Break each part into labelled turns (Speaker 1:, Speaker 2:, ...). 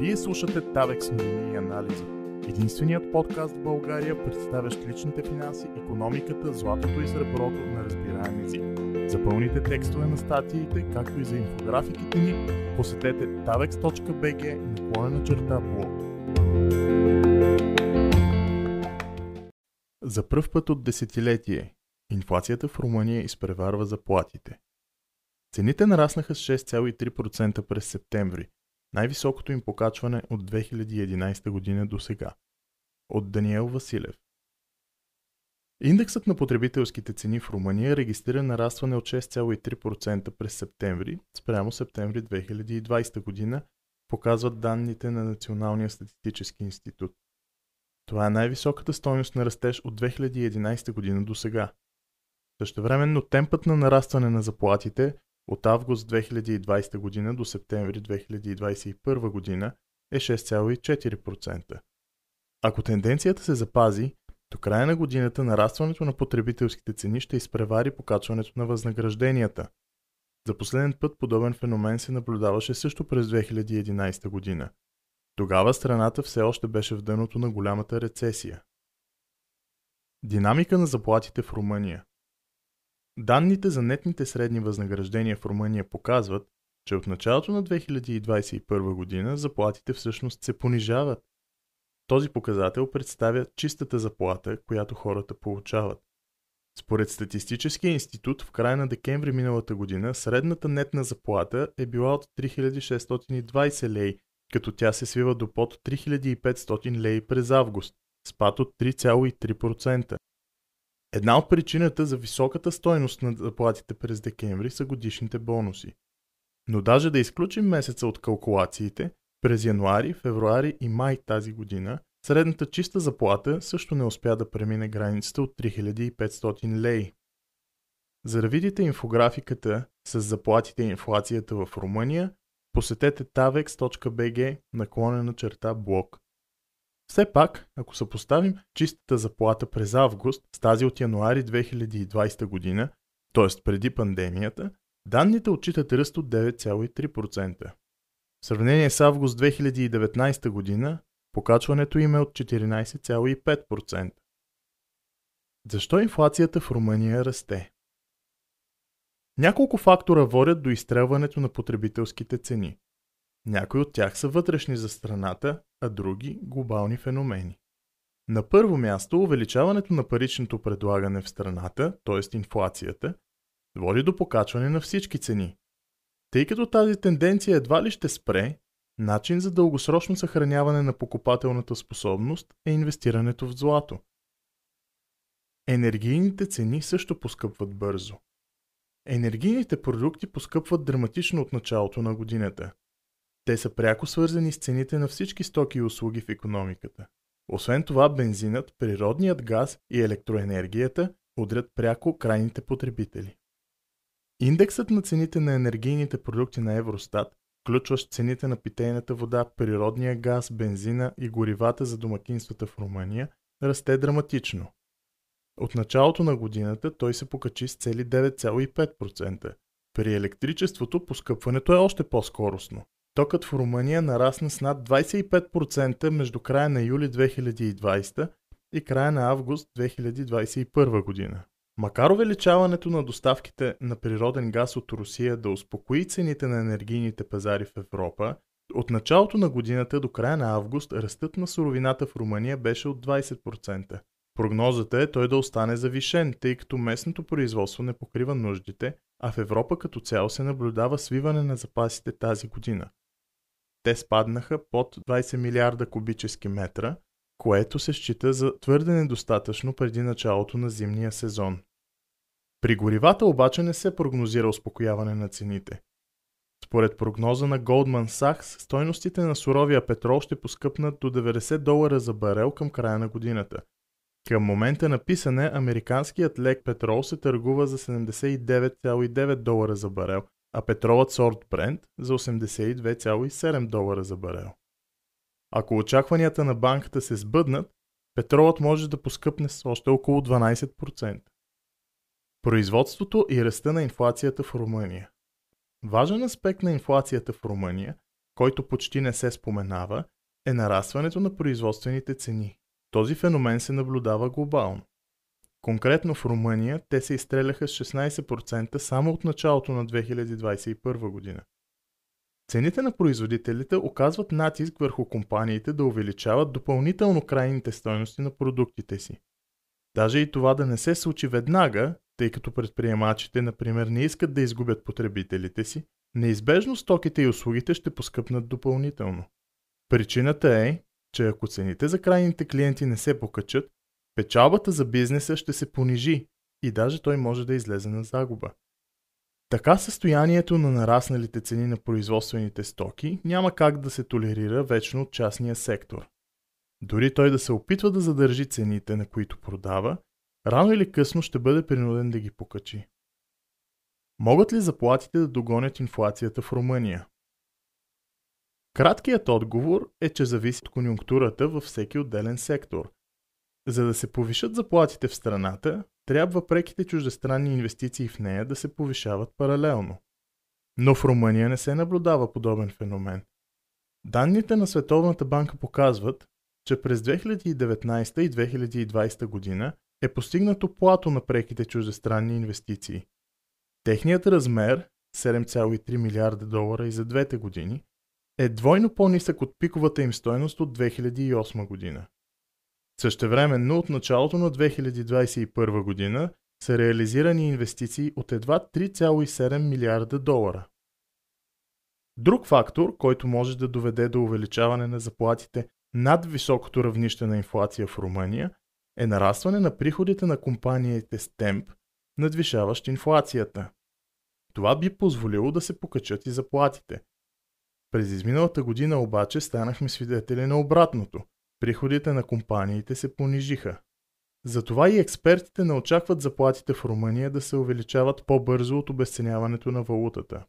Speaker 1: Вие слушате Тавекс новини и анализи. Единственият подкаст в България, представящ личните финанси, економиката, златото и среброто на разбираем език. За пълните текстове на статиите, както и за инфографиките ни, посетете tavex.bg наклонена черта блог. За пръв път от десетилетие, инфлацията в Румъния изпреварва заплатите. Цените нараснаха с 6,3% през септември, най-високото им покачване от 2011 година до сега. От Даниел Василев. Индексът на потребителските цени в Румъния регистрира нарастване от 6,3% през септември спрямо септември 2020 година, показват данните на Националния статистически институт. Това е най-високата стойност на растеж от 2011 година до сега. Същевременно темпът на нарастване на заплатите от август 2020 година до септември 2021 година е 6,4%. Ако тенденцията се запази, до края на годината нарастването на потребителските цени ще изпревари покачването на възнагражденията. За последен път подобен феномен се наблюдаваше също през 2011 година. Тогава страната все още беше в дъното на голямата рецесия. Динамика на заплатите в Румъния Данните за нетните средни възнаграждения в Румъния показват, че от началото на 2021 година заплатите всъщност се понижават. Този показател представя чистата заплата, която хората получават. Според Статистическия институт в края на декември миналата година средната нетна заплата е била от 3620 лей, като тя се свива до под 3500 лей през август, спад от 3,3%. Една от причината за високата стойност на заплатите през декември са годишните бонуси. Но даже да изключим месеца от калкулациите, през януари, февруари и май тази година, средната чиста заплата също не успя да премине границата от 3500 лей. За да видите инфографиката с заплатите и инфлацията в Румъния, посетете tavex.bg наклонена черта блог. Все пак, ако съпоставим чистата заплата през август с тази от януари 2020 година, т.е. преди пандемията, данните отчитат ръст от 9,3%. В сравнение с август 2019 година, покачването им е от 14,5%. Защо инфлацията в Румъния расте? Няколко фактора водят до изстрелването на потребителските цени. Някои от тях са вътрешни за страната, а други – глобални феномени. На първо място, увеличаването на паричното предлагане в страната, т.е. инфлацията, води до покачване на всички цени. Тъй като тази тенденция едва ли ще спре, начин за дългосрочно съхраняване на покупателната способност е инвестирането в злато. Енергийните цени също поскъпват бързо. Енергийните продукти поскъпват драматично от началото на годината. Те са пряко свързани с цените на всички стоки и услуги в економиката. Освен това, бензинът, природният газ и електроенергията удрят пряко крайните потребители. Индексът на цените на енергийните продукти на Евростат, включващ цените на питейната вода, природния газ, бензина и горивата за домакинствата в Румъния, расте драматично. От началото на годината той се покачи с цели 9,5%. При електричеството поскъпването е още по-скоростно. Токът в Румъния нарасна с над 25% между края на юли 2020 и края на август 2021 година. Макар увеличаването на доставките на природен газ от Русия да успокои цените на енергийните пазари в Европа, от началото на годината до края на август ръстът на суровината в Румъния беше от 20%. Прогнозата е той да остане завишен, тъй като местното производство не покрива нуждите, а в Европа като цяло се наблюдава свиване на запасите тази година те спаднаха под 20 милиарда кубически метра, което се счита за твърде недостатъчно преди началото на зимния сезон. При горивата обаче не се прогнозира успокояване на цените. Според прогноза на Goldman Sachs, стойностите на суровия петрол ще поскъпнат до 90 долара за барел към края на годината. Към момента на писане, американският лек петрол се търгува за 79,9 долара за барел, а петролът сорт Brent за 82,7 долара за барел. Ако очакванията на банката се сбъднат, петролът може да поскъпне с още около 12%. Производството и ръста на инфлацията в Румъния Важен аспект на инфлацията в Румъния, който почти не се споменава, е нарастването на производствените цени. Този феномен се наблюдава глобално. Конкретно в Румъния те се изстреляха с 16% само от началото на 2021 година. Цените на производителите оказват натиск върху компаниите да увеличават допълнително крайните стойности на продуктите си. Даже и това да не се случи веднага, тъй като предприемачите, например, не искат да изгубят потребителите си, неизбежно стоките и услугите ще поскъпнат допълнително. Причината е, че ако цените за крайните клиенти не се покачат, печалбата за бизнеса ще се понижи и даже той може да излезе на загуба. Така състоянието на нарасналите цени на производствените стоки няма как да се толерира вечно от частния сектор. Дори той да се опитва да задържи цените, на които продава, рано или късно ще бъде принуден да ги покачи. Могат ли заплатите да догонят инфлацията в Румъния? Краткият отговор е, че зависи от конюнктурата във всеки отделен сектор. За да се повишат заплатите в страната, трябва преките чуждестранни инвестиции в нея да се повишават паралелно. Но в Румъния не се наблюдава подобен феномен. Данните на Световната банка показват, че през 2019 и 2020 година е постигнато плато на преките чуждестранни инвестиции. Техният размер 7,3 милиарда долара и за двете години е двойно по-нисък от пиковата им стойност от 2008 година. Същевременно от началото на 2021 година са реализирани инвестиции от едва 3,7 милиарда долара. Друг фактор, който може да доведе до увеличаване на заплатите над високото равнище на инфлация в Румъния, е нарастване на приходите на компаниите с темп, надвишаващ инфлацията. Това би позволило да се покачат и заплатите. През изминалата година обаче станахме свидетели на обратното – приходите на компаниите се понижиха. Затова и експертите не очакват заплатите в Румъния да се увеличават по-бързо от обесценяването на валутата.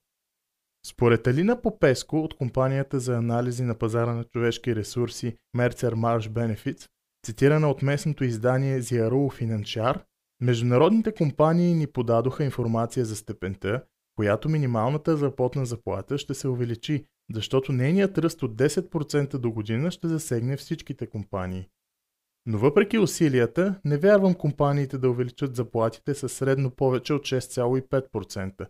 Speaker 1: Според Алина Попеско от компанията за анализи на пазара на човешки ресурси Mercer Marsh Benefits, цитирана от местното издание Ziarul Financiar, международните компании ни подадоха информация за степента, която минималната работна заплата ще се увеличи защото нейният ръст от 10% до година ще засегне всичките компании. Но въпреки усилията, не вярвам компаниите да увеличат заплатите със средно повече от 6,5%.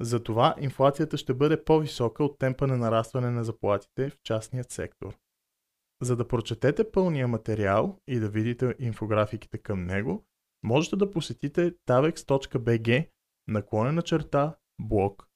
Speaker 1: Затова инфлацията ще бъде по-висока от темпа на нарастване на заплатите в частният сектор. За да прочетете пълния материал и да видите инфографиките към него, можете да посетите tavex.bg наклонена черта блог